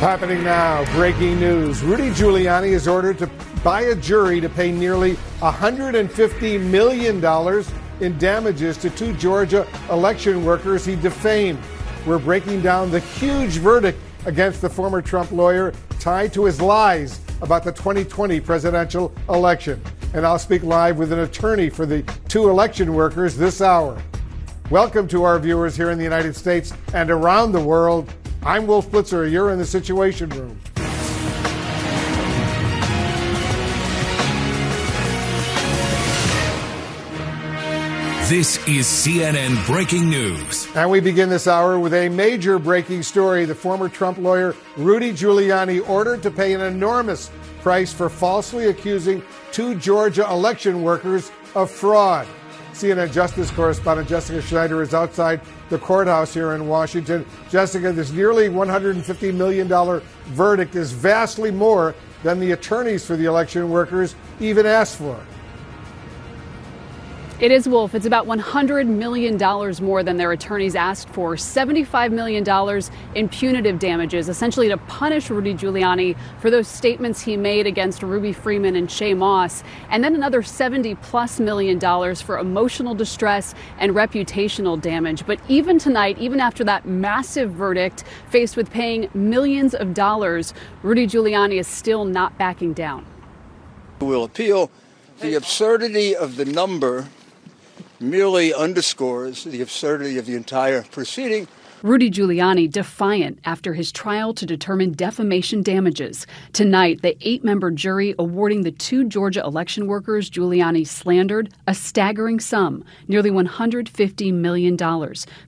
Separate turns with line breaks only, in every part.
Happening now, breaking news. Rudy Giuliani is ordered to by a jury to pay nearly $150 million in damages to two Georgia election workers he defamed. We're breaking down the huge verdict against the former Trump lawyer tied to his lies about the 2020 presidential election. And I'll speak live with an attorney for the two election workers this hour. Welcome to our viewers here in the United States and around the world. I'm Wolf Blitzer. You're in the Situation Room.
This is CNN Breaking News.
And we begin this hour with a major breaking story. The former Trump lawyer Rudy Giuliani ordered to pay an enormous price for falsely accusing two Georgia election workers of fraud. CNN Justice correspondent Jessica Schneider is outside the courthouse here in Washington. Jessica, this nearly $150 million verdict is vastly more than the attorneys for the election workers even asked for.
It is, Wolf. It's about $100 million more than their attorneys asked for. $75 million in punitive damages, essentially to punish Rudy Giuliani for those statements he made against Ruby Freeman and Shaye Moss. And then another 70 plus million dollars for emotional distress and reputational damage. But even tonight, even after that massive verdict, faced with paying millions of dollars, Rudy Giuliani is still not backing down.
We'll appeal. The absurdity of the number merely underscores the absurdity of the entire proceeding.
Rudy Giuliani defiant after his trial to determine defamation damages. Tonight, the eight member jury awarding the two Georgia election workers Giuliani slandered a staggering sum, nearly $150 million,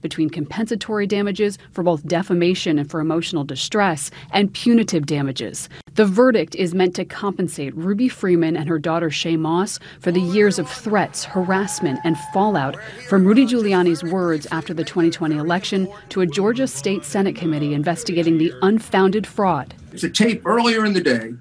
between compensatory damages for both defamation and for emotional distress and punitive damages. The verdict is meant to compensate Ruby Freeman and her daughter Shaye Moss for the years of threats, harassment, and fallout from Rudy Giuliani's words after the 2020 election to a Georgia State Senate committee investigating the unfounded fraud.
It's a tape earlier in the day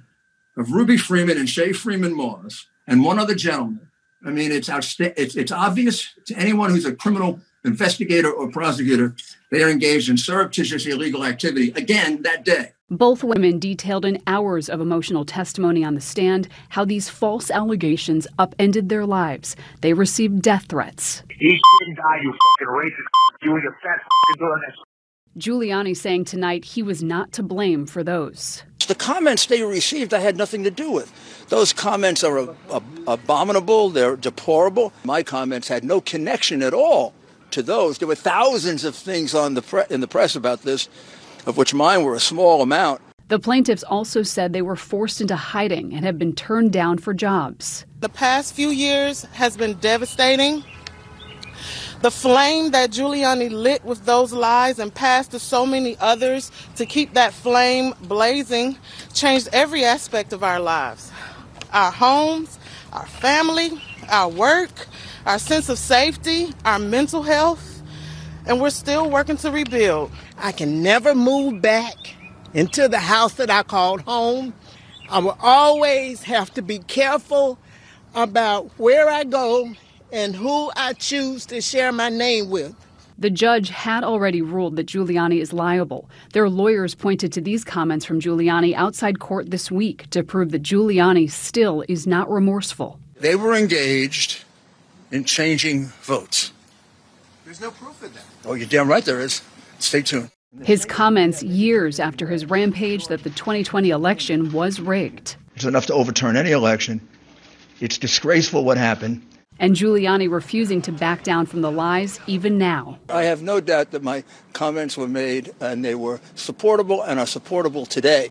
of Ruby Freeman and Shaye Freeman Moss and one other gentleman. I mean, it's, outsta- it's, it's obvious to anyone who's a criminal investigator or prosecutor, they are engaged in surreptitious illegal activity again that day.
Both women detailed in hours of emotional testimony on the stand how these false allegations upended their lives. They received death threats.
He didn't die, you fucking racist. You and your fat fucking doing this.
Giuliani saying tonight he was not to blame for those.
The comments they received, I had nothing to do with. Those comments are ab- ab- abominable, they're deplorable. My comments had no connection at all to those. There were thousands of things on the pre- in the press about this, of which mine were a small amount.
The plaintiffs also said they were forced into hiding and have been turned down for jobs.
The past few years has been devastating. The flame that Giuliani lit with those lies and passed to so many others to keep that flame blazing changed every aspect of our lives our homes, our family, our work, our sense of safety, our mental health, and we're still working to rebuild.
I can never move back into the house that I called home. I will always have to be careful about where I go and who I choose to share my name with.
The judge had already ruled that Giuliani is liable. Their lawyers pointed to these comments from Giuliani outside court this week to prove that Giuliani still is not remorseful.
They were engaged in changing votes.
There's no proof of that.
Oh, you're damn right there is. Stay tuned.
His comments years after his rampage that the 2020 election was rigged.
It's enough to overturn any election. It's disgraceful what happened.
And Giuliani refusing to back down from the lies even now.
I have no doubt that my comments were made and they were supportable and are supportable today.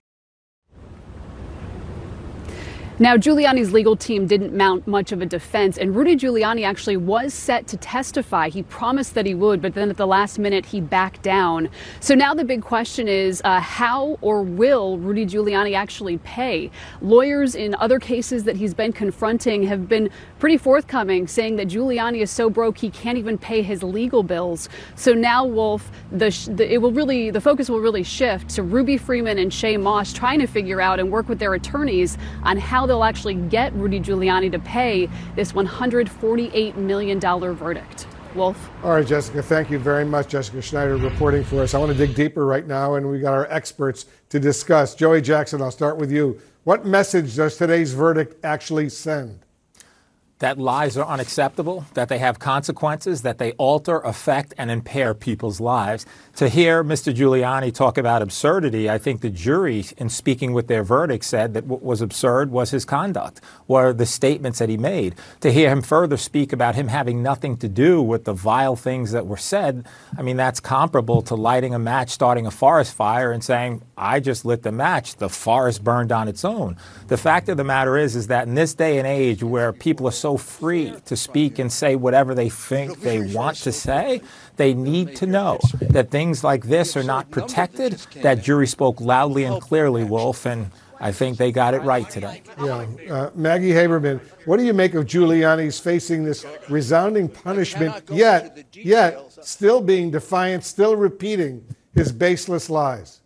Now, Giuliani's legal team didn't mount much of a defense, and Rudy Giuliani actually was set to testify. He promised that he would, but then at the last minute, he backed down. So now the big question is uh, how or will Rudy Giuliani actually pay? Lawyers in other cases that he's been confronting have been pretty forthcoming, saying that Giuliani is so broke he can't even pay his legal bills. So now, Wolf, the, the it will really the focus will really shift to Ruby Freeman and Shaye Moss trying to figure out and work with their attorneys on how they'll actually get Rudy Giuliani to pay this $148 million verdict. Wolf.
All right, Jessica, thank you very much. Jessica Schneider reporting for us. I want to dig deeper right now, and we got our experts to discuss. Joey Jackson, I'll start with you. What message does today's verdict actually send?
That lies are unacceptable, that they have consequences, that they alter, affect, and impair people's lives. To hear Mr. Giuliani talk about absurdity, I think the jury, in speaking with their verdict, said that what was absurd was his conduct, were the statements that he made. To hear him further speak about him having nothing to do with the vile things that were said, I mean, that's comparable to lighting a match, starting a forest fire, and saying, I just lit the match, the forest burned on its own. The fact of the matter is, is that in this day and age where people are so so free to speak and say whatever they think they want to say, they need to know that things like this are not protected. That jury spoke loudly and clearly, Wolf, and I think they got it right today.
Yeah. Uh, Maggie Haberman, what do you make of Giuliani's facing this resounding punishment, yet, yet still being defiant, still repeating his baseless lies?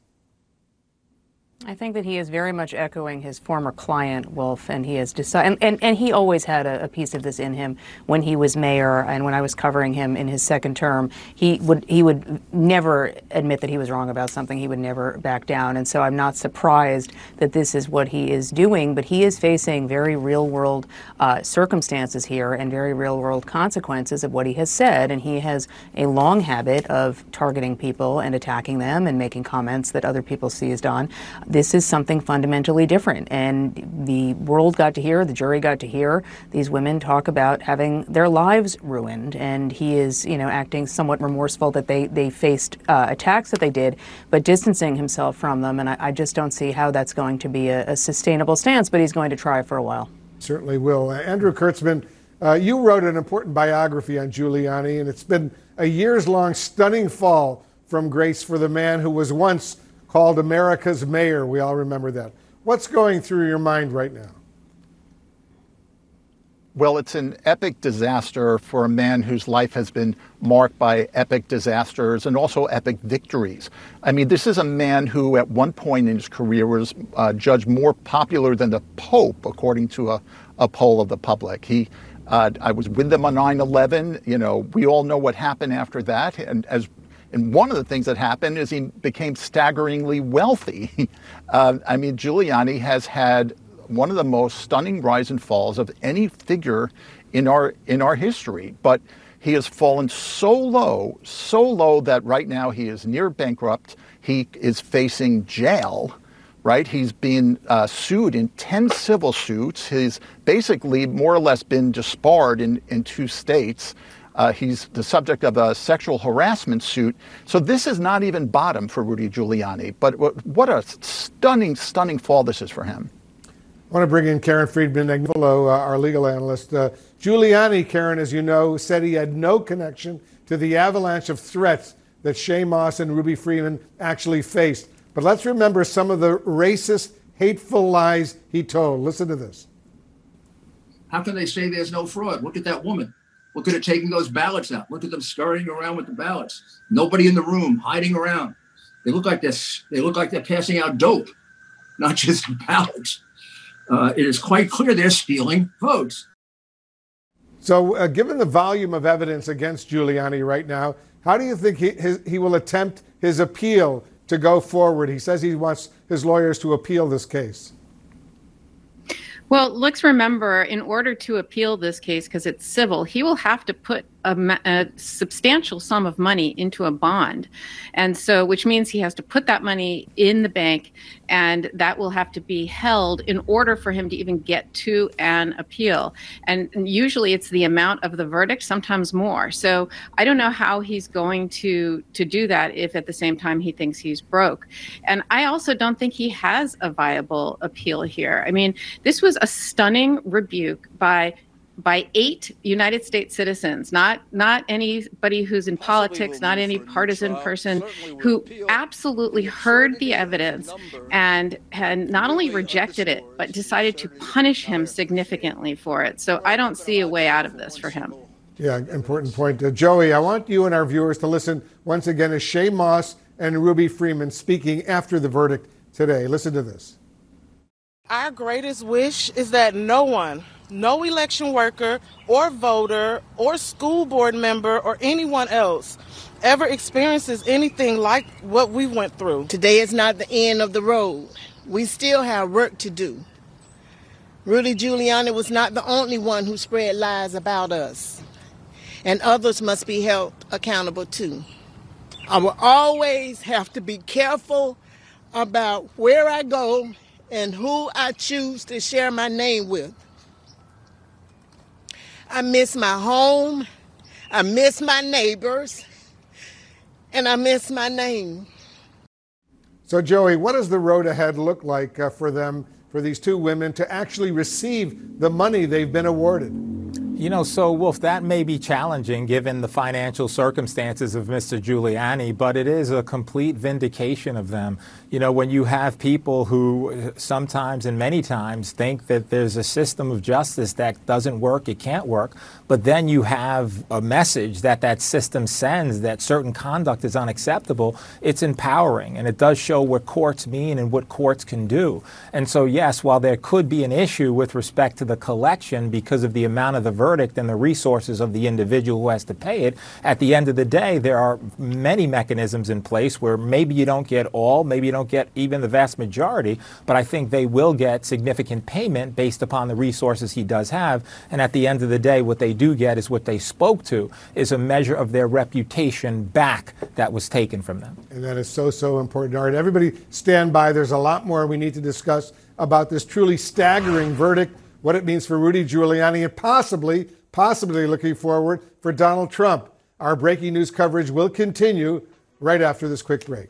I think that he is very much echoing his former client, Wolf, and he has decided, and, and, and, he always had a, a, piece of this in him when he was mayor and when I was covering him in his second term. He would he would never admit that he was wrong about something. He would never back down, and so I'm not surprised that this is what he is doing. But he is facing very real world uh, circumstances here and very real world consequences of what he has said, and he has a long habit of targeting people and attacking them and making comments that other people seized on this is something fundamentally different. And the world got to hear, the jury got to hear these women talk about having their lives ruined. And he is, you know, acting somewhat remorseful that they, they faced uh, attacks that they did, but distancing himself from them. And I, I just don't see how that's going to be a, a, sustainable stance, but he's going to try for a while.
Certainly will. Uh, Andrew Kirtzman, uh, you wrote an important biography on Giuliani, and it's been a years long stunning fall from grace for the man who was once called America's Mayor. We all remember that. What's going through your mind right now?
Well, it's an epic disaster for a man whose life has been marked by epic disasters and also epic victories. I mean, this is a man who, at one point in his career, was uh, judged more popular than the Pope, according to a, a poll of the public. He, uh, I was with them on 9 11. You know, we all know what happened after that. And as and one of the things that happened is he became staggeringly wealthy. uh, I mean, Giuliani has had one of the most stunning rise and falls of any figure in our in our history, but he has fallen so low, so low that right now he is near bankrupt. He is facing jail, right? He's been uh, sued in 10 civil suits. He's basically more or less been disbarred in, in two states. Uh, he's the subject of a sexual harassment suit. So this is not even bottom for Rudy Giuliani. But what a stunning, stunning fall this is for him.
I want to bring in Karen Friedman, uh, our legal analyst. Uh, Giuliani, Karen, as you know, said he had no connection to the avalanche of threats that Shaye Moss and Ruby Freeman actually faced. But let's remember some of the racist, hateful lies he told. Listen to this.
How can they say there's no fraud? Look at that woman. Look at it taking those ballots out. Look at them scurrying around with the ballots. Nobody in the room, hiding around. They look like this. They look like they're passing out dope, not just ballots. Uh, it is quite clear they're stealing votes.
So, uh, given the volume of evidence against Giuliani right now, how do you think he, his, he will attempt his appeal to go forward? He says he wants his lawyers to appeal this case.
Well, let's remember in order to appeal this case, because it's civil, he will have to put a, a, substantial sum of money into a bond. And so, which means he has to put that money in the bank, and that will have to be held in order for him to even get to an appeal. And, and usually it's the amount of the verdict, sometimes more. So, I don't know how he's going to, to do that if at the same time he thinks he's broke. And I also don't think he has a viable appeal here. I mean, this was a stunning rebuke by by eight United States citizens, not not anybody who's in politics, not any partisan person, who absolutely heard the evidence and had not only rejected it but decided to punish him significantly for it. So I don't see a way out of this for him.
Yeah, important point, uh, Joey. I want you and our viewers to listen once again as Shaye Moss and Ruby Freeman speaking after the verdict today. Listen to this.
Our greatest wish is that no one no election worker or voter or school board member or anyone else ever experiences anything like what we went through.
Today is not the end of the road. We still have work to do. Rudy Giuliani was not the only one who spread lies about us, and others must be held accountable too. I will always have to be careful about where I go and who I choose to share my name with. I miss my home, I miss my neighbors, and I miss my name.
So, Joey, what does the road ahead look like uh, for them, for these two women, to actually receive the money they've been awarded?
You know, so Wolf, that may be challenging given the financial circumstances of Mr. Giuliani, but it is a complete vindication of them. You know, when you have people who uh, sometimes and many times think that there's a system of justice that doesn't work, it can't work, but then you have a message that that system sends that certain conduct is unacceptable, it's empowering and it does show what courts mean and what courts can do. And so, yes, while there could be an issue with respect to the collection because of the amount of the verdict and the resources of the individual who has to pay it, at the end of the day, there are many mechanisms in place where maybe you don't get all, maybe you don't get even the vast majority, but I think they will get significant payment based upon the resources he does have. And at the end of the day, what they do get is what they spoke to is a measure of their reputation back that was taken from them.
And that is so, so important. All right, everybody stand by. There's a lot more we need to discuss about this truly staggering verdict, what it means for Rudy Giuliani, and possibly, possibly looking forward for Donald Trump. Our breaking news coverage will continue right after this quick break.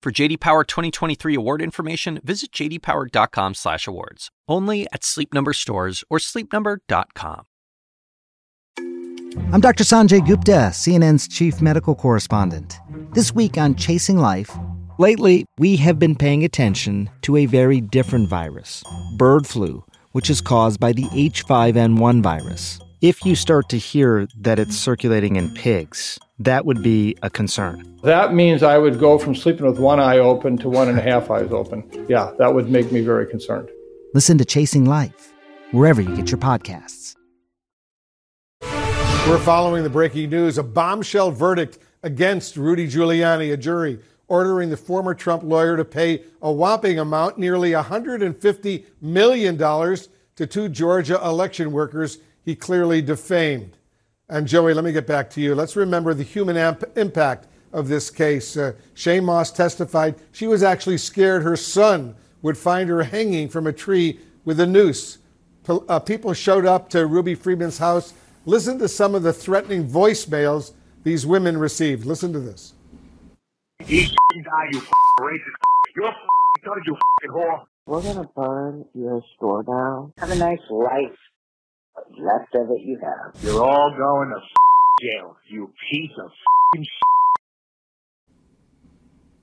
For JD Power 2023 award information, visit jdpower.com/awards. Only at Sleep Number stores or sleepnumber.com.
I'm Dr. Sanjay Gupta, CNN's chief medical correspondent. This week on Chasing Life, lately we have been paying attention to a very different virus, bird flu, which is caused by the H5N1 virus. If you start to hear that it's circulating in pigs, that would be a concern.
That means I would go from sleeping with one eye open to one and a half eyes open. Yeah, that would make me very concerned.
Listen to Chasing Life, wherever you get your podcasts.
We're following the breaking news. A bombshell verdict against Rudy Giuliani, a jury ordering the former Trump lawyer to pay a whopping amount, nearly $150 million, to two Georgia election workers he clearly defamed. And Joey, let me get back to you. Let's remember the human amp- impact of this case. Uh, Shaye Moss testified she was actually scared her son would find her hanging from a tree with a noose. P- uh, people showed up to Ruby Freeman's house. Listen to some of the threatening voicemails these women received. Listen to this.
You guy, you racist. You're a you whore.
We're gonna burn your store down. Have a nice life. Left of it you have.
You're all going to jail, you piece of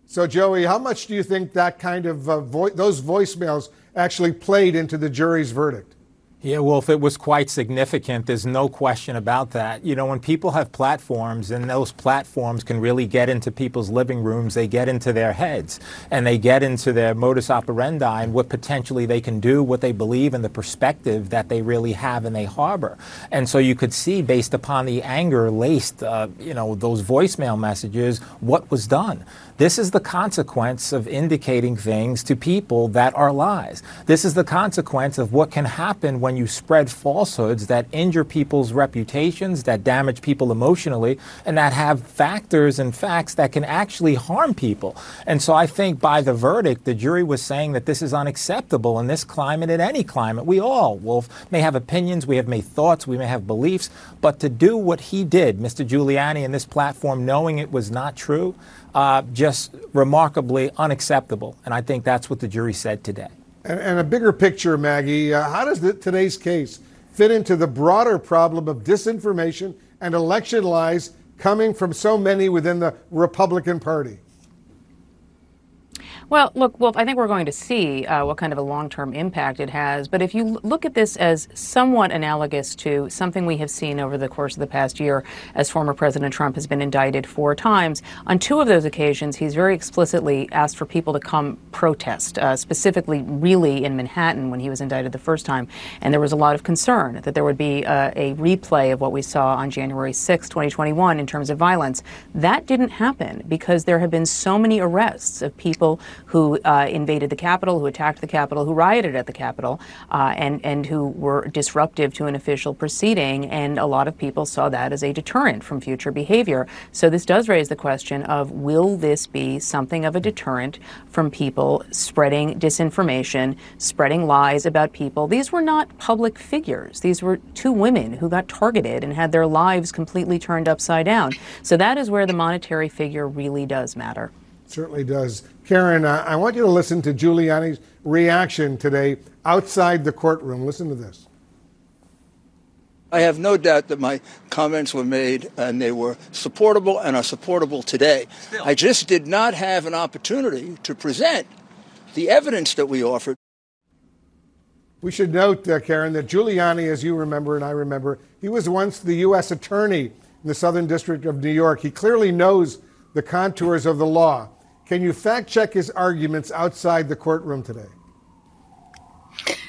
So, Joey, how much do you think that kind of uh, vo- those voicemails actually played into the jury's verdict?
Yeah, Wolf, it was quite significant. There's no question about that. You know, when people have platforms and those platforms can really get into people's living rooms, they get into their heads and they get into their modus operandi and what potentially they can do, what they believe, and the perspective that they really have and they harbor. And so you could see, based upon the anger laced, uh, you know, those voicemail messages, what was done. This is the consequence of indicating things to people that are lies. This is the consequence of what can happen when you spread falsehoods that injure people's reputations, that damage people emotionally, and that have factors and facts that can actually harm people. And so I think by the verdict, the jury was saying that this is unacceptable in this climate, in any climate. We all may have opinions, we have made thoughts, we may have beliefs, but to do what he did, Mr. Giuliani, in this platform, knowing it was not true, uh, just remarkably unacceptable. And I think that's what the jury said today.
And, and a bigger picture, Maggie, uh, how does the, today's case fit into the broader problem of disinformation and election lies coming from so many within the Republican Party?
Well, look, Wolf, I think we're going to see uh, what kind of a long term impact it has. But if you look at this as somewhat analogous to something we have seen over the course of the past year, as former President Trump has been indicted four times, on two of those occasions, he's very explicitly asked for people to come protest, uh, specifically, really in Manhattan when he was indicted the first time. And there was a lot of concern that there would be uh, a replay of what we saw on January 6, 2021, in terms of violence. That didn't happen because there have been so many arrests of people who uh, invaded the Capitol, who attacked the Capitol, who rioted at the Capitol, uh, and, and who were disruptive to an official proceeding. And a lot of people saw that as a deterrent from future behavior. So this does raise the question of will this be something of a deterrent from people spreading disinformation, spreading lies about people? These were not public figures. These were two women who got targeted and had their lives completely turned upside down. So that is where the monetary figure really does matter.
Certainly does. Karen, uh, I want you to listen to Giuliani's reaction today outside the courtroom. Listen to this.
I have no doubt that my comments were made and they were supportable and are supportable today. Still. I just did not have an opportunity to present the evidence that we offered.
We should note, uh, Karen, that Giuliani, as you remember and I remember, he was once the U.S. Attorney in the Southern District of New York. He clearly knows the contours of the law. Can you fact check his arguments outside the courtroom today?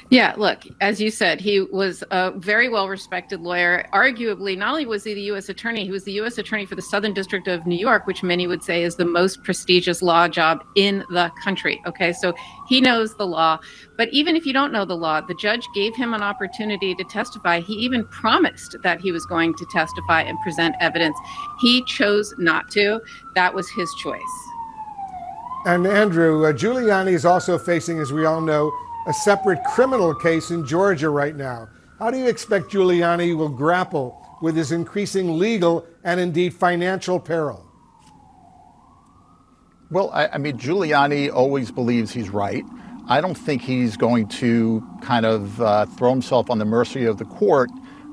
Yeah, look, as you said, he was a very well respected lawyer. Arguably, not only was he the U.S. attorney, he was the U.S. attorney for the Southern District of New York, which many would say is the most prestigious law job in the country. Okay, so he knows the law. But even if you don't know the law, the judge gave him an opportunity to testify. He even promised that he was going to testify and present evidence. He chose not to. That was his choice.
And Andrew, uh, Giuliani is also facing, as we all know, a separate criminal case in Georgia right now. How do you expect Giuliani will grapple with his increasing legal and indeed financial peril?
Well, I, I mean, Giuliani always believes he's right. I don't think he's going to kind of uh, throw himself on the mercy of the court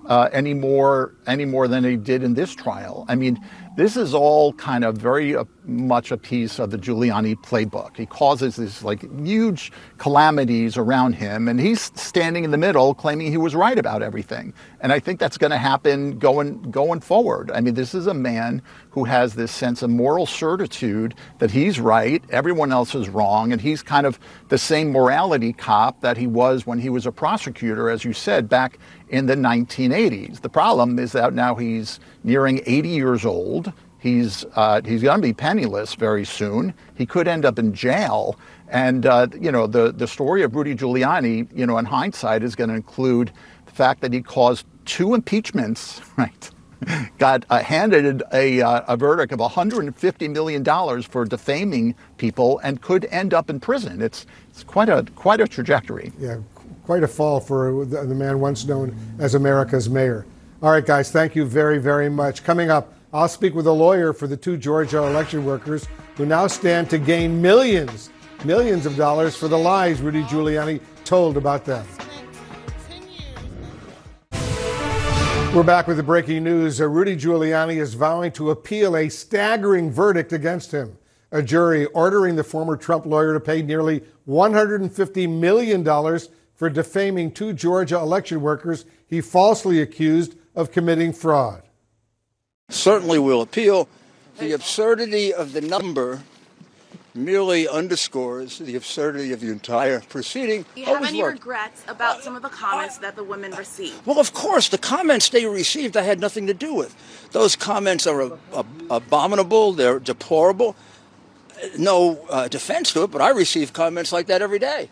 uh, any more any more than he did in this trial. I mean, this is all kind of very uh, much a piece of the Giuliani playbook. He causes these like huge calamities around him, and he's standing in the middle, claiming he was right about everything. And I think that's going to happen going going forward. I mean, this is a man who has this sense of moral certitude that he's right, everyone else is wrong, and he's kind of the same morality cop that he was when he was a prosecutor, as you said, back in the 1980s. The problem is that now he's nearing 80 years old. He's uh, he's going to be penniless very soon. He could end up in jail. And uh, you know the the story of Rudy Giuliani, you know, in hindsight, is going to include the fact that he caused two impeachments, right? got uh, handed a, uh, a verdict of 150 million dollars for defaming people and could end up in prison. It's it's quite a quite a trajectory.
Yeah, quite a fall for the man once known as America's mayor. All right, guys, thank you very, very much. Coming up, I'll speak with a lawyer for the two Georgia election workers who now stand to gain millions, millions of dollars for the lies Rudy Giuliani told about them. We're back with the breaking news. Uh, Rudy Giuliani is vowing to appeal a staggering verdict against him. A jury ordering the former Trump lawyer to pay nearly $150 million for defaming two Georgia election workers he falsely accused of committing fraud.
Certainly will appeal. The absurdity of the number merely underscores the absurdity of the entire proceeding.
Do you have any worked. regrets about some of the comments that the women received?
Well, of course, the comments they received I had nothing to do with. Those comments are abominable, they're deplorable. no uh, defense to it, but I receive comments like that every day.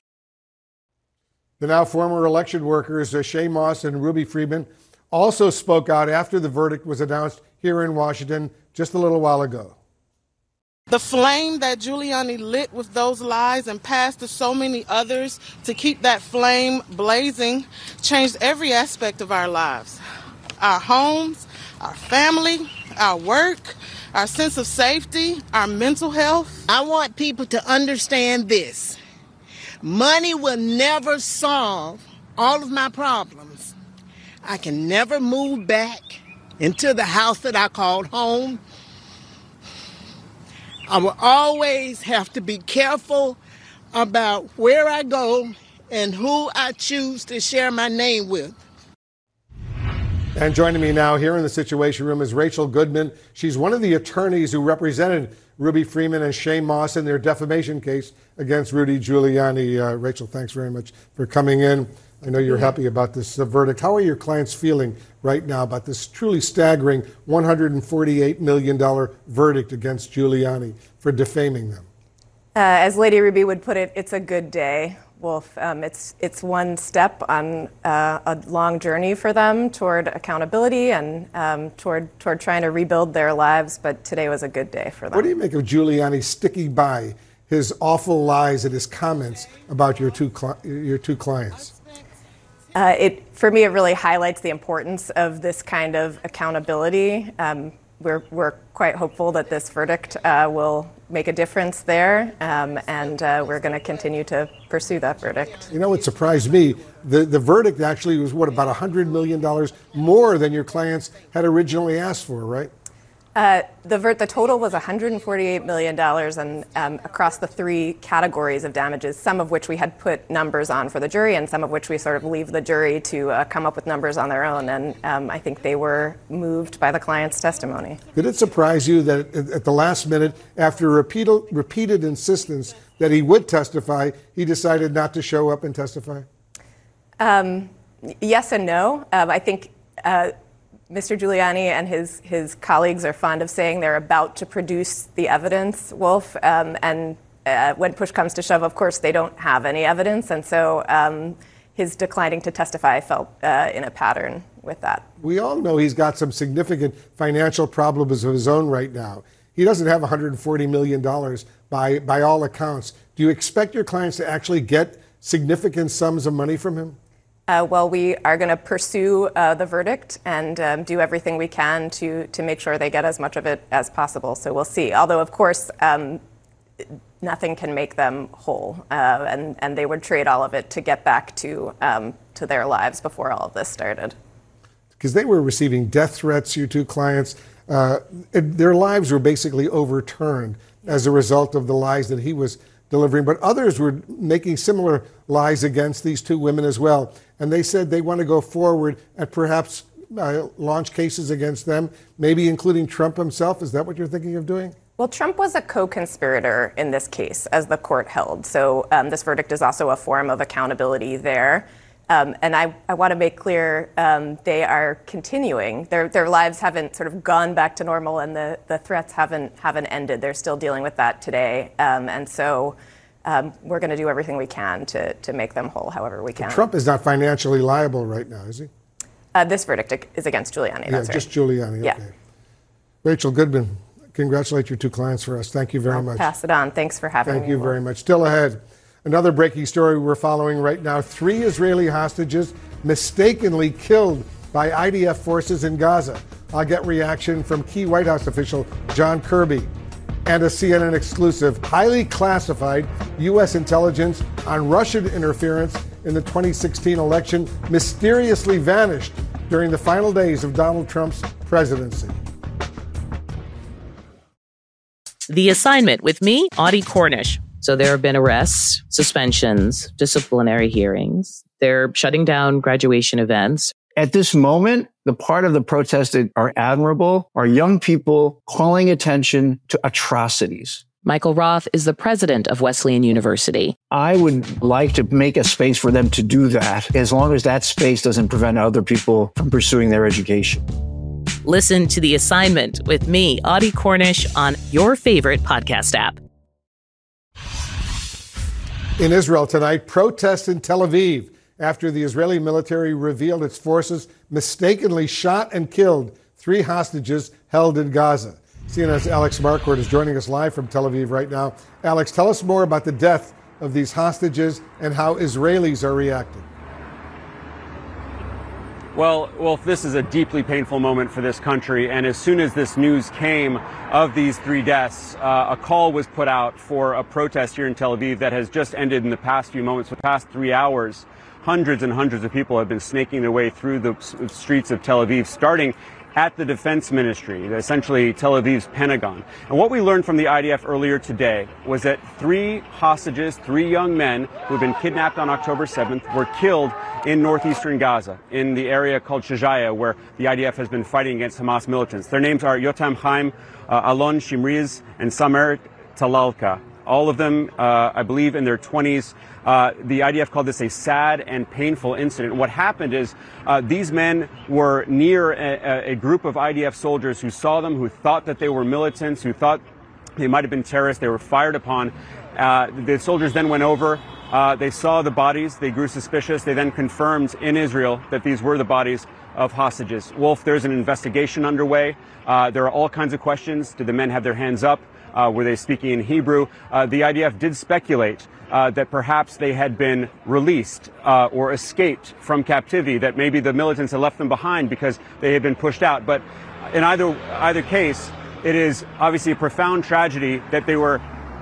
The now former election workers, uh, Shaye Moss and Ruby Freeman, also spoke out after the verdict was announced here in Washington just a little while ago.
The flame that Giuliani lit with those lies and passed to so many others to keep that flame blazing changed every aspect of our lives our homes, our family, our work, our sense of safety, our mental health.
I want people to understand this money will never solve all of my problems. I can never move back into the house that I called home. I will always have to be careful about where I go and who I choose to share my name with.
And joining me now here in the Situation Room is Rachel Goodman. She's one of the attorneys who represented Ruby Freeman and Shaye Moss in their defamation case against Rudy Giuliani. Uh, Rachel, thanks very much for coming in. I know you're happy about this uh, verdict. How are your clients feeling right now about this truly staggering $148 million verdict against Giuliani for defaming them?
Uh, as Lady Ruby would put it, it's a good day. Wolf. Um, it's it's one step on uh, a long journey for them toward accountability and um, toward toward trying to rebuild their lives. But today was a good day for them.
What do you make of Giuliani sticking by his awful lies and his comments about your two cli- your two clients?
Uh, it for me, it really highlights the importance of this kind of accountability. Um, we're we're quite hopeful that this verdict uh, will make a difference there, um, and uh, we're going to continue to pursue that verdict.
You know what surprised me? The, the verdict actually was what, about $100 million more than your clients had originally asked for, right?
Uh, the, the total was $148 million and um, across the three categories of damages, some of which we had put numbers on for the jury, and some of which we sort of leave the jury to uh, come up with numbers on their own. And um, I think they were moved by the client's testimony.
Did it surprise you that at the last minute, after repeated, repeated insistence that he would testify, he decided not to show up and testify?
Um, yes and no. Um, I think. Uh, Mr. Giuliani and his, his colleagues are fond of saying they're about to produce the evidence, Wolf. Um, and uh, when push comes to shove, of course, they don't have any evidence. And so um, his declining to testify fell uh, in a pattern with that.
We all know he's got some significant financial problems of his own right now. He doesn't have $140 million by, by all accounts. Do you expect your clients to actually get significant sums of money from him?
Uh, well, we are going to pursue uh, the verdict and um, do everything we can to, to make sure they get as much of it as possible. So we'll see. Although, of course, um, nothing can make them whole, uh, and, and they would trade all of it to get back to, um, to their lives before all of this started.
Because they were receiving death threats, your two clients. Uh, their lives were basically overturned as a result of the lies that he was delivering, but others were making similar lies against these two women as well. And they said they want to go forward and perhaps uh, launch cases against them, maybe including Trump himself. Is that what you're thinking of doing?
Well, Trump was a co conspirator in this case, as the court held. So um, this verdict is also a form of accountability there. Um, and I, I want to make clear um, they are continuing. Their, their lives haven't sort of gone back to normal, and the, the threats haven't, haven't ended. They're still dealing with that today. Um, and so we're going to do everything we can to, to make them whole however we can.
Trump is not financially liable right now, is he?
Uh, this verdict is against Giuliani.
yeah, just Giuliani. Okay.
Yeah.
Rachel Goodman, congratulate your two clients for us. Thank you very
I'll
much.
Pass it on. Thanks for having
Thank
me.
you very much. Still ahead. Another breaking story we're following right now. Three Israeli hostages mistakenly killed by IDF forces in Gaza. I'll get reaction from key White House official John Kirby. And a CNN exclusive, highly classified U.S. intelligence on Russian interference in the 2016 election mysteriously vanished during the final days of Donald Trump's presidency.
The assignment with me, Audie Cornish. So there have been arrests, suspensions, disciplinary hearings. They're shutting down graduation events.
At this moment, the part of the protest that are admirable are young people calling attention to atrocities.
Michael Roth is the president of Wesleyan University.
I would like to make a space for them to do that as long as that space doesn't prevent other people from pursuing their education.
Listen to The Assignment with me, Audie Cornish, on your favorite podcast app.
In Israel tonight, protests in Tel Aviv after the Israeli military revealed its forces mistakenly shot and killed three hostages held in Gaza. CNN's Alex Marquardt is joining us live from Tel Aviv right now. Alex, tell us more about the death of these hostages and how Israelis are reacting.
Well, well, this is a deeply painful moment for this country. And as soon as this news came of these three deaths, uh, a call was put out for a protest here in Tel Aviv that has just ended in the past few moments, the past three hours. Hundreds and hundreds of people have been snaking their way through the streets of Tel Aviv, starting at the defense ministry, essentially Tel Aviv's Pentagon. And what we learned from the IDF earlier today was that three hostages, three young men who had been kidnapped on October 7th, were killed in northeastern Gaza, in the area called Shajaya, where the IDF has been fighting against Hamas militants. Their names are Yotam Chaim, uh, Alon Shamriz, and Samer Talalka. All of them, uh, I believe, in their 20s. Uh, the IDF called this a sad and painful incident. What happened is uh, these men were near a, a, group of IDF soldiers who saw them, who thought that they were militants, who thought they might have been terrorists. They were fired upon. Uh, the soldiers then went over. Uh, they saw the bodies. They grew suspicious. They then confirmed in Israel that these were the bodies of hostages. Wolf, there's an investigation underway. Uh, there are all kinds of questions. Did the men have their hands up? Uh, were they speaking in Hebrew? Uh, the IDF did speculate uh, that perhaps they had been released uh, or escaped from captivity, that maybe the militants had left them behind because they had been pushed out. But in either, either case, it is obviously a profound tragedy that they were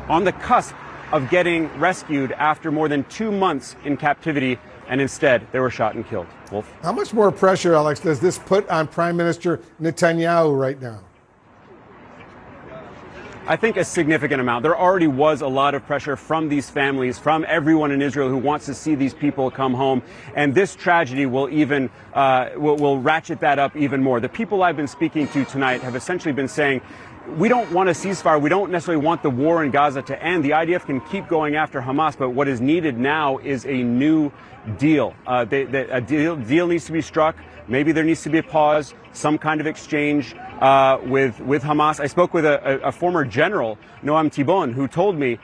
on the cusp of getting rescued after more than two months in captivity, and instead they were shot and killed. Wolf?
How much more pressure, Alex, does this put on Prime Minister Netanyahu right now?
I think a significant amount. There already was a lot of pressure from these families, from everyone in Israel who wants to see these people come home. And this tragedy will even, uh, will, will ratchet that up even more. The people I've been speaking to tonight have essentially been saying, we don't want a ceasefire. We don't necessarily want the war in Gaza to end. The IDF can keep going after Hamas, but what is needed now is a new deal. Uh, they, they, a deal, deal needs to be struck. Maybe there needs to be a pause, some kind of exchange uh, with with Hamas. I spoke with a, a, former general, Noam Tibon, who told me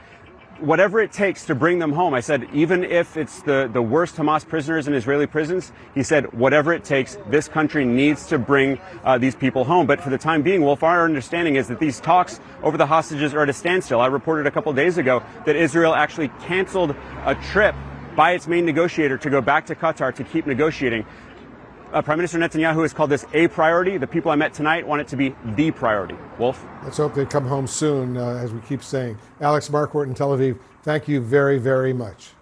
whatever it takes to bring them home. I said, even if it's the, the worst Hamas prisoners in Israeli prisons, he said, whatever it takes, this country needs to bring uh, these people home. But for the time being, Wolf, our understanding is that these talks over the hostages are at a standstill. I reported a couple days ago that Israel actually canceled a trip by its main negotiator to go back to Qatar to keep negotiating. Uh, Prime Minister Netanyahu has called this a priority. The people I met tonight want it to be the priority. Wolf?
Let's hope they come home soon, uh, as we keep saying. Alex Marquardt in Tel Aviv, thank you very, very much.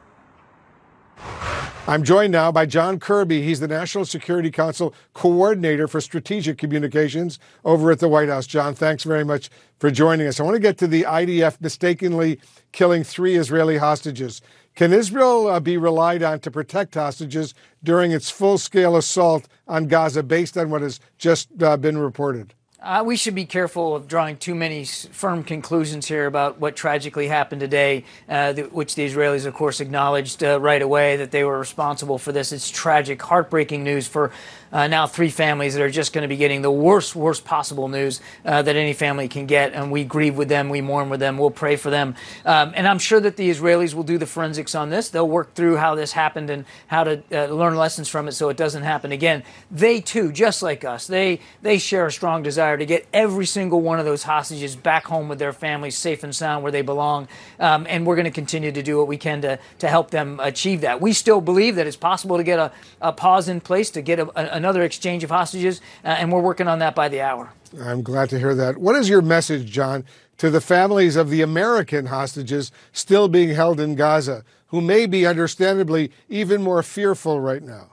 I'm joined now by John Kirby. He's the National Security Council Coordinator for Strategic Communications over at the White House. John, thanks very much for joining us. I want to get to the IDF mistakenly killing three Israeli hostages. Can Israel uh, be relied on to protect hostages during its full scale assault on Gaza based on what has just uh, been reported?
Uh, we should be careful of drawing too many firm conclusions here about what tragically happened today, uh, which the Israelis, of course, acknowledged uh, right away that they were responsible for this. It's tragic, heartbreaking news for uh, now three families that are just going to be getting the worst, worst possible news uh, that any family can get. And we grieve with them, we mourn with them, we'll pray for them. Um, and I'm sure that the Israelis will do the forensics on this. They'll work through how this happened and how to uh, learn lessons from it so it doesn't happen again. They too, just like us, they they share a strong desire to get every single one of those hostages back home with their families, safe and sound, where they belong. Um, and we're going to continue to do what we can to to help them achieve that. We still believe that it's possible to get a, a pause in place to get a, a another exchange of hostages, uh, and we're working on that by the hour.
I'm glad to hear that. What is your message, John, to the families of the American hostages still being held in Gaza, who may be understandably even more fearful right now?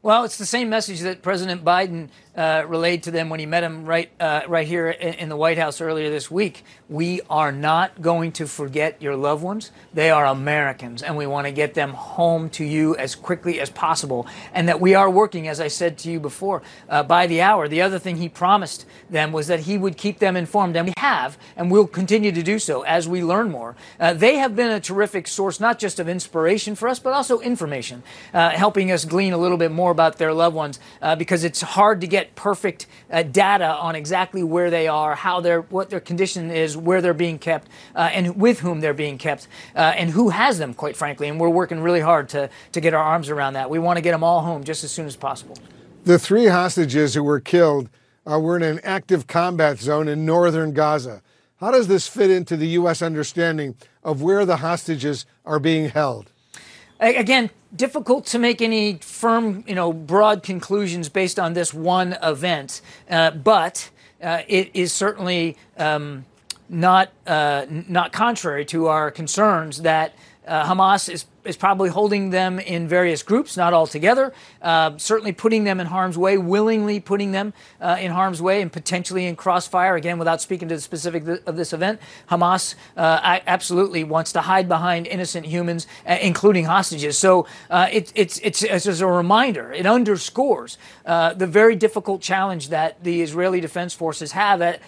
Well, it's the same message that President Biden uh, relayed to them when he met him right uh, right here in, the White House earlier this week. We are not going to forget your loved ones. They are Americans, and we want to get them home to you as quickly as possible. And that we are working, as I said to you before, uh, by the hour. The other thing he promised them was that he would keep them informed, and we have, and we'll continue to do so as we learn more. Uh, they have been a terrific source, not just of inspiration for us, but also information, uh, helping us glean a little bit more about their loved ones uh, because it's hard to get perfect uh, data on exactly where they are, how their what their condition is, where they're being kept, uh, and with whom they're being kept, uh, and who has them, quite frankly. And we're working really hard to to get our arms around that. We want to get them all home just as soon as possible.
The three hostages who were killed uh, were in an active combat zone in northern Gaza. How does this fit into the U.S. understanding of where the hostages are being held?
Again, difficult to make any firm, you know, broad conclusions based on this one event, uh, but uh, it is certainly um, not uh, not contrary to our concerns that uh, Hamas is is probably holding them in various groups, not all together, uh, certainly putting them in harm's way, willingly putting them uh, in harm's way and potentially in crossfire. Again, without speaking to the specific th- of this event, Hamas uh, absolutely wants to hide behind innocent humans, uh, including hostages. So uh, it, it's, it's, it's as a reminder, it underscores uh, the very difficult challenge that the Israeli Defense Forces have at,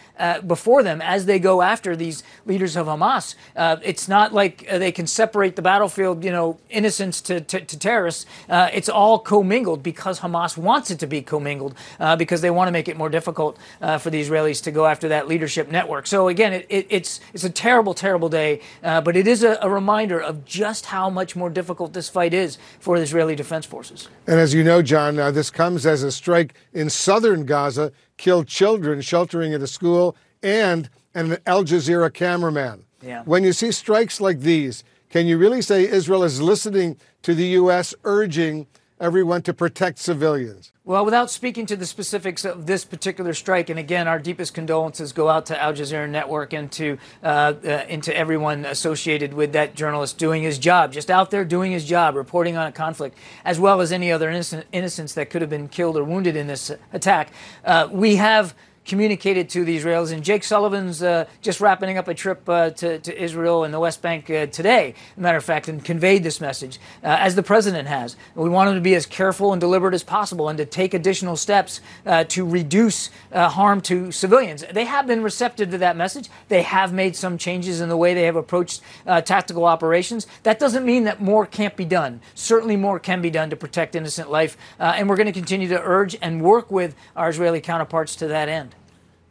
before them as they go after these leaders of Hamas. it's not like they can separate the battlefield, you know, innocents to, to, to terrorists. Uh, it's all commingled because Hamas wants it to be commingled uh, because they want to make it more difficult uh, for the Israelis to go after that leadership network. So again, it, it, it's it's a terrible, terrible day, uh, but it is a, a reminder of just how much more difficult this fight is for the Israeli Defense Forces.
And as you know, John, uh, this comes as a strike in southern Gaza killed children sheltering at a school and an Al Jazeera cameraman.
Yeah.
When you see strikes like these, can you really say Israel is listening to the U.S. urging everyone to protect civilians?
Well, without speaking to the specifics of this particular strike, and again, our deepest condolences go out to Al Jazeera Network and to uh, uh, everyone associated with that journalist doing his job, just out there doing his job, reporting on a conflict, as well as any other innocent, innocents that could have been killed or wounded in this attack. Uh, we have communicated to the Israelis. And Jake Sullivan's uh, just wrapping up a trip uh, to, to, Israel and the West Bank uh, today, matter of fact, and conveyed this message, uh, as the president has. We want him to be as careful and deliberate as possible and to take additional steps uh, to reduce uh, harm to civilians. They have been receptive to that message. They have made some changes in the way they have approached tactical operations. That doesn't mean that more can't be done. Certainly more can be done to protect innocent life. and we're going to continue to urge and work with our Israeli counterparts to that end.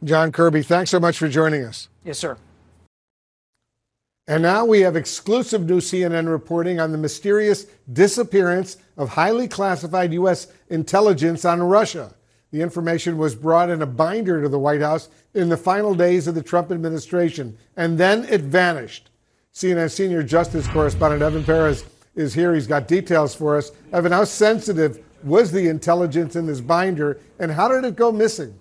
John Kirby, thanks so much for joining us.
Yes, sir.
And now we have exclusive new CNN reporting on the mysterious disappearance of highly classified U.S. intelligence on Russia. The information was brought in a binder to the White House in the final days of the Trump administration, and then it vanished. CNN senior justice correspondent Evan Perez is here. He's got details for us. Evan, how sensitive was the intelligence in this binder, and how did it go missing?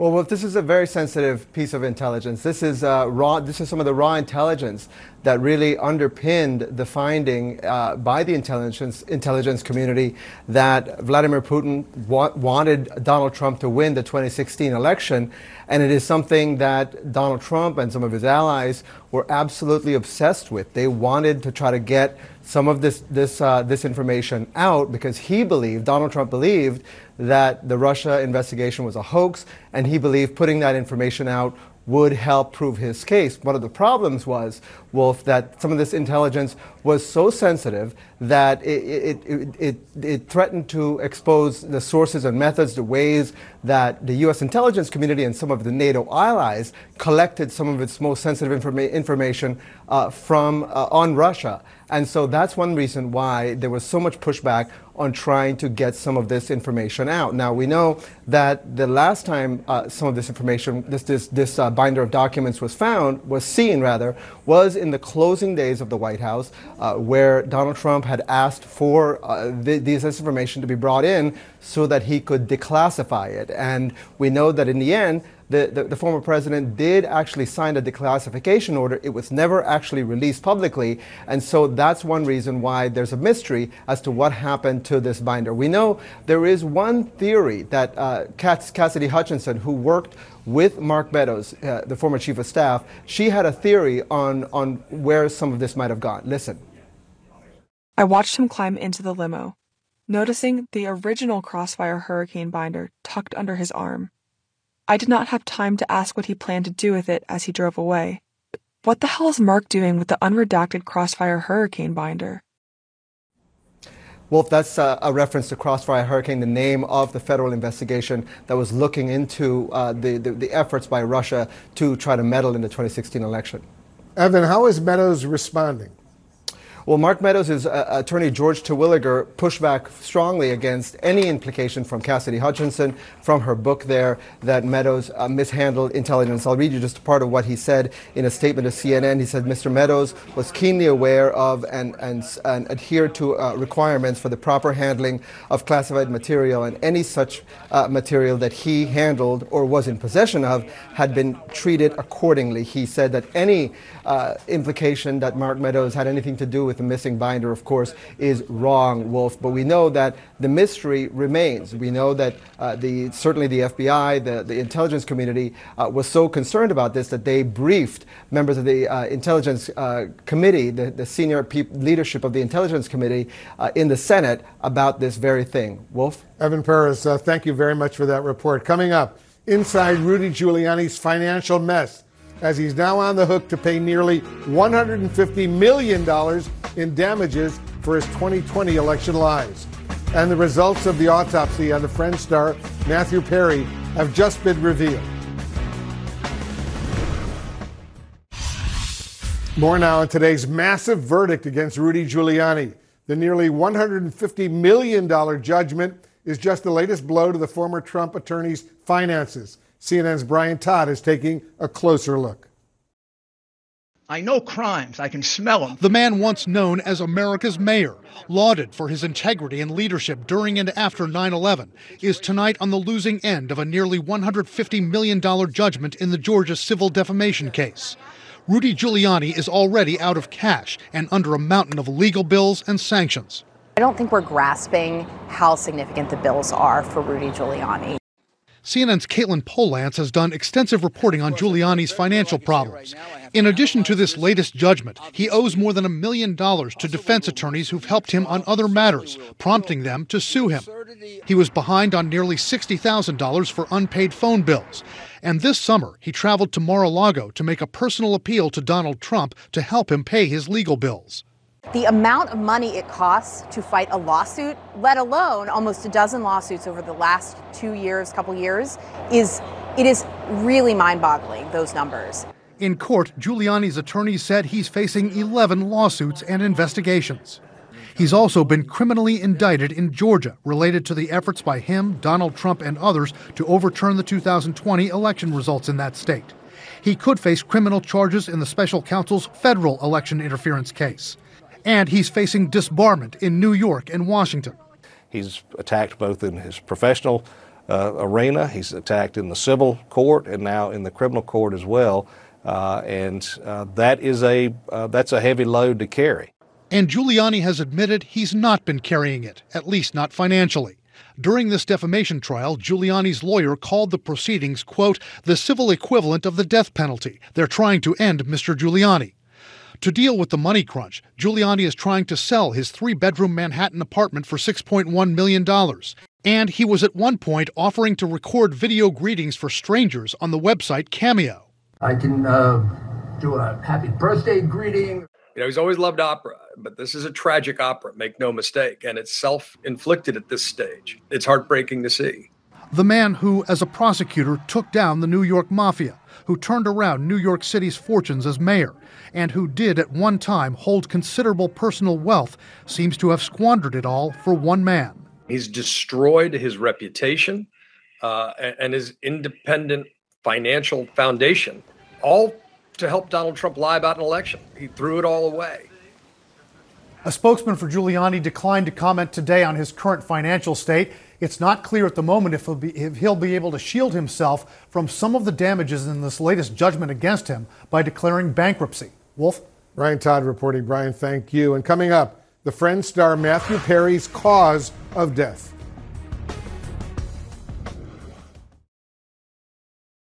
Well, well, this is a very sensitive piece of intelligence. This is uh, raw. This is some of the raw intelligence that really underpinned the finding uh, by the intelligence intelligence community that Vladimir Putin wa- wanted Donald Trump to win the 2016 election, and it is something that Donald Trump and some of his allies were absolutely obsessed with. They wanted to try to get some of this this uh, this information out because he believed Donald Trump believed that the Russia investigation was a hoax, and he believed putting that information out would help prove his case. One of the problems was, Wolf, that some of this intelligence was so sensitive that it, it, it, it, threatened to expose the sources and methods, the ways that the U.S. intelligence community and some of the NATO allies collected some of its most sensitive informa- information uh, from uh, on Russia. And so that's one reason why there was so much pushback on trying to get some of this information out. Now we know that the last time uh, some of this information, this this this uh, binder of documents was found, was seen rather, was in the closing days of the White House, uh, where Donald Trump had asked for uh, th- this information to be brought in so that he could declassify it. And we know that in the end the, the, the, former president did actually sign a declassification order. It was never actually released publicly. And so that's one reason why there's a mystery as to what happened to this binder. We know there is one theory that uh, Cassidy Hutchinson, who worked with Mark Meadows, uh, the former chief of staff, she had a theory on, on where some of this might have gone. Listen.
I watched him climb into the limo, noticing the original Crossfire Hurricane binder tucked under his arm. I did not have time to ask what he planned to do with it as he drove away. What the hell is Mark doing with the unredacted Crossfire Hurricane binder?
Wolf, that's uh, a reference to Crossfire Hurricane, the name of the federal investigation that was looking into uh, the, the, the efforts by Russia to try to meddle in the 2016 election.
Evan, how is Meadows responding?
Well, Mark Meadows' uh, attorney George Terwilliger pushed back strongly against any implication from Cassidy Hutchinson from her book there that Meadows uh, mishandled intelligence. I'll read you just a part of what he said in a statement to CNN. He said Mr. Meadows was keenly aware of and, and, and adhered to uh, requirements for the proper handling of classified material, and any such uh, material that he handled or was in possession of had been treated accordingly. He said that any uh, implication that Mark Meadows had anything to do with the missing binder, of course, is wrong, Wolf. But we know that the mystery remains. We know that uh, the certainly the FBI, the, the intelligence community, uh, was so concerned about this that they briefed members of the uh, intelligence uh, committee, the, the senior leadership of the intelligence committee uh, in the Senate about this very thing. Wolf?
Evan Perez, uh, thank you very much for that report. Coming up, inside Rudy Giuliani's financial mess as he's now on the hook to pay nearly $150 million in damages for his 2020 election lies. And the results of the autopsy on the Friends star Matthew Perry have just been revealed. More now on today's massive verdict against Rudy Giuliani. The nearly $150 million judgment is just the latest blow to the former Trump attorney's finances. CNN's Brian Todd is taking a closer look.
I know crimes. I can smell them.
The man once known as America's mayor, lauded for his integrity and leadership during and after 9 11, is tonight on the losing end of a nearly $150 million judgment in the Georgia civil defamation case. Rudy Giuliani is already out of cash and under a mountain of legal bills and sanctions.
I don't think we're grasping how significant the bills are for Rudy Giuliani.
CNN's Katelyn Polantz has done extensive reporting on Giuliani's financial problems. In addition to this latest judgment, he owes more than a million dollars to defense attorneys who've helped him on other matters, prompting them to sue him. He was behind on nearly $60,000 for unpaid phone bills. And this summer, he traveled to Mar a Lago to make a personal appeal to Donald Trump to help him pay his legal bills.
The amount of money it costs to fight a lawsuit, let alone almost a dozen lawsuits over the last two years, couple years, is it is really mind-boggling, those numbers.
In court, Giuliani's attorney said he's facing 11 lawsuits and investigations. He's also been criminally indicted in Georgia related to the efforts by him, Donald Trump, and others to overturn the 2020 election results in that state. He could face criminal charges in the special counsel's federal election interference case and he's facing disbarment in New York and Washington.
He's attacked both in his professional uh, arena, he's attacked in the civil court, and now in the criminal court as well. Uh, and uh, that is a uh, that's a heavy load to carry.
And Giuliani has admitted he's not been carrying it, at least not financially. During this defamation trial, Giuliani's lawyer called the proceedings, quote, the civil equivalent of the death penalty. They're trying to end Mr. Giuliani. To deal with the money crunch, Giuliani is trying to sell his three bedroom Manhattan apartment for $6.1 million. And he was at one point offering to record video greetings for strangers on the website Cameo.
I can uh, do a happy birthday greeting.
You know, he's always loved opera, but this is a tragic opera, make no mistake, and it's self inflicted at this stage. It's heartbreaking to see.
The man who, as a prosecutor, took down the New York Mafia, who turned around New York City's fortunes as mayor, and who did at one time hold considerable personal wealth, seems to have squandered it all for one man.
He's destroyed his reputation uh, and his independent financial foundation, all to help Donald Trump lie about an election. He threw it all away.
A spokesman for Giuliani declined to comment today on his current financial state. It's not clear at the moment if he'll, be, if he'll be able to shield himself from some of the damages in this latest judgment against him by declaring bankruptcy. Wolf?
Brian Todd reporting. Brian, thank you. And coming up, the Friend star Matthew Perry's cause of death.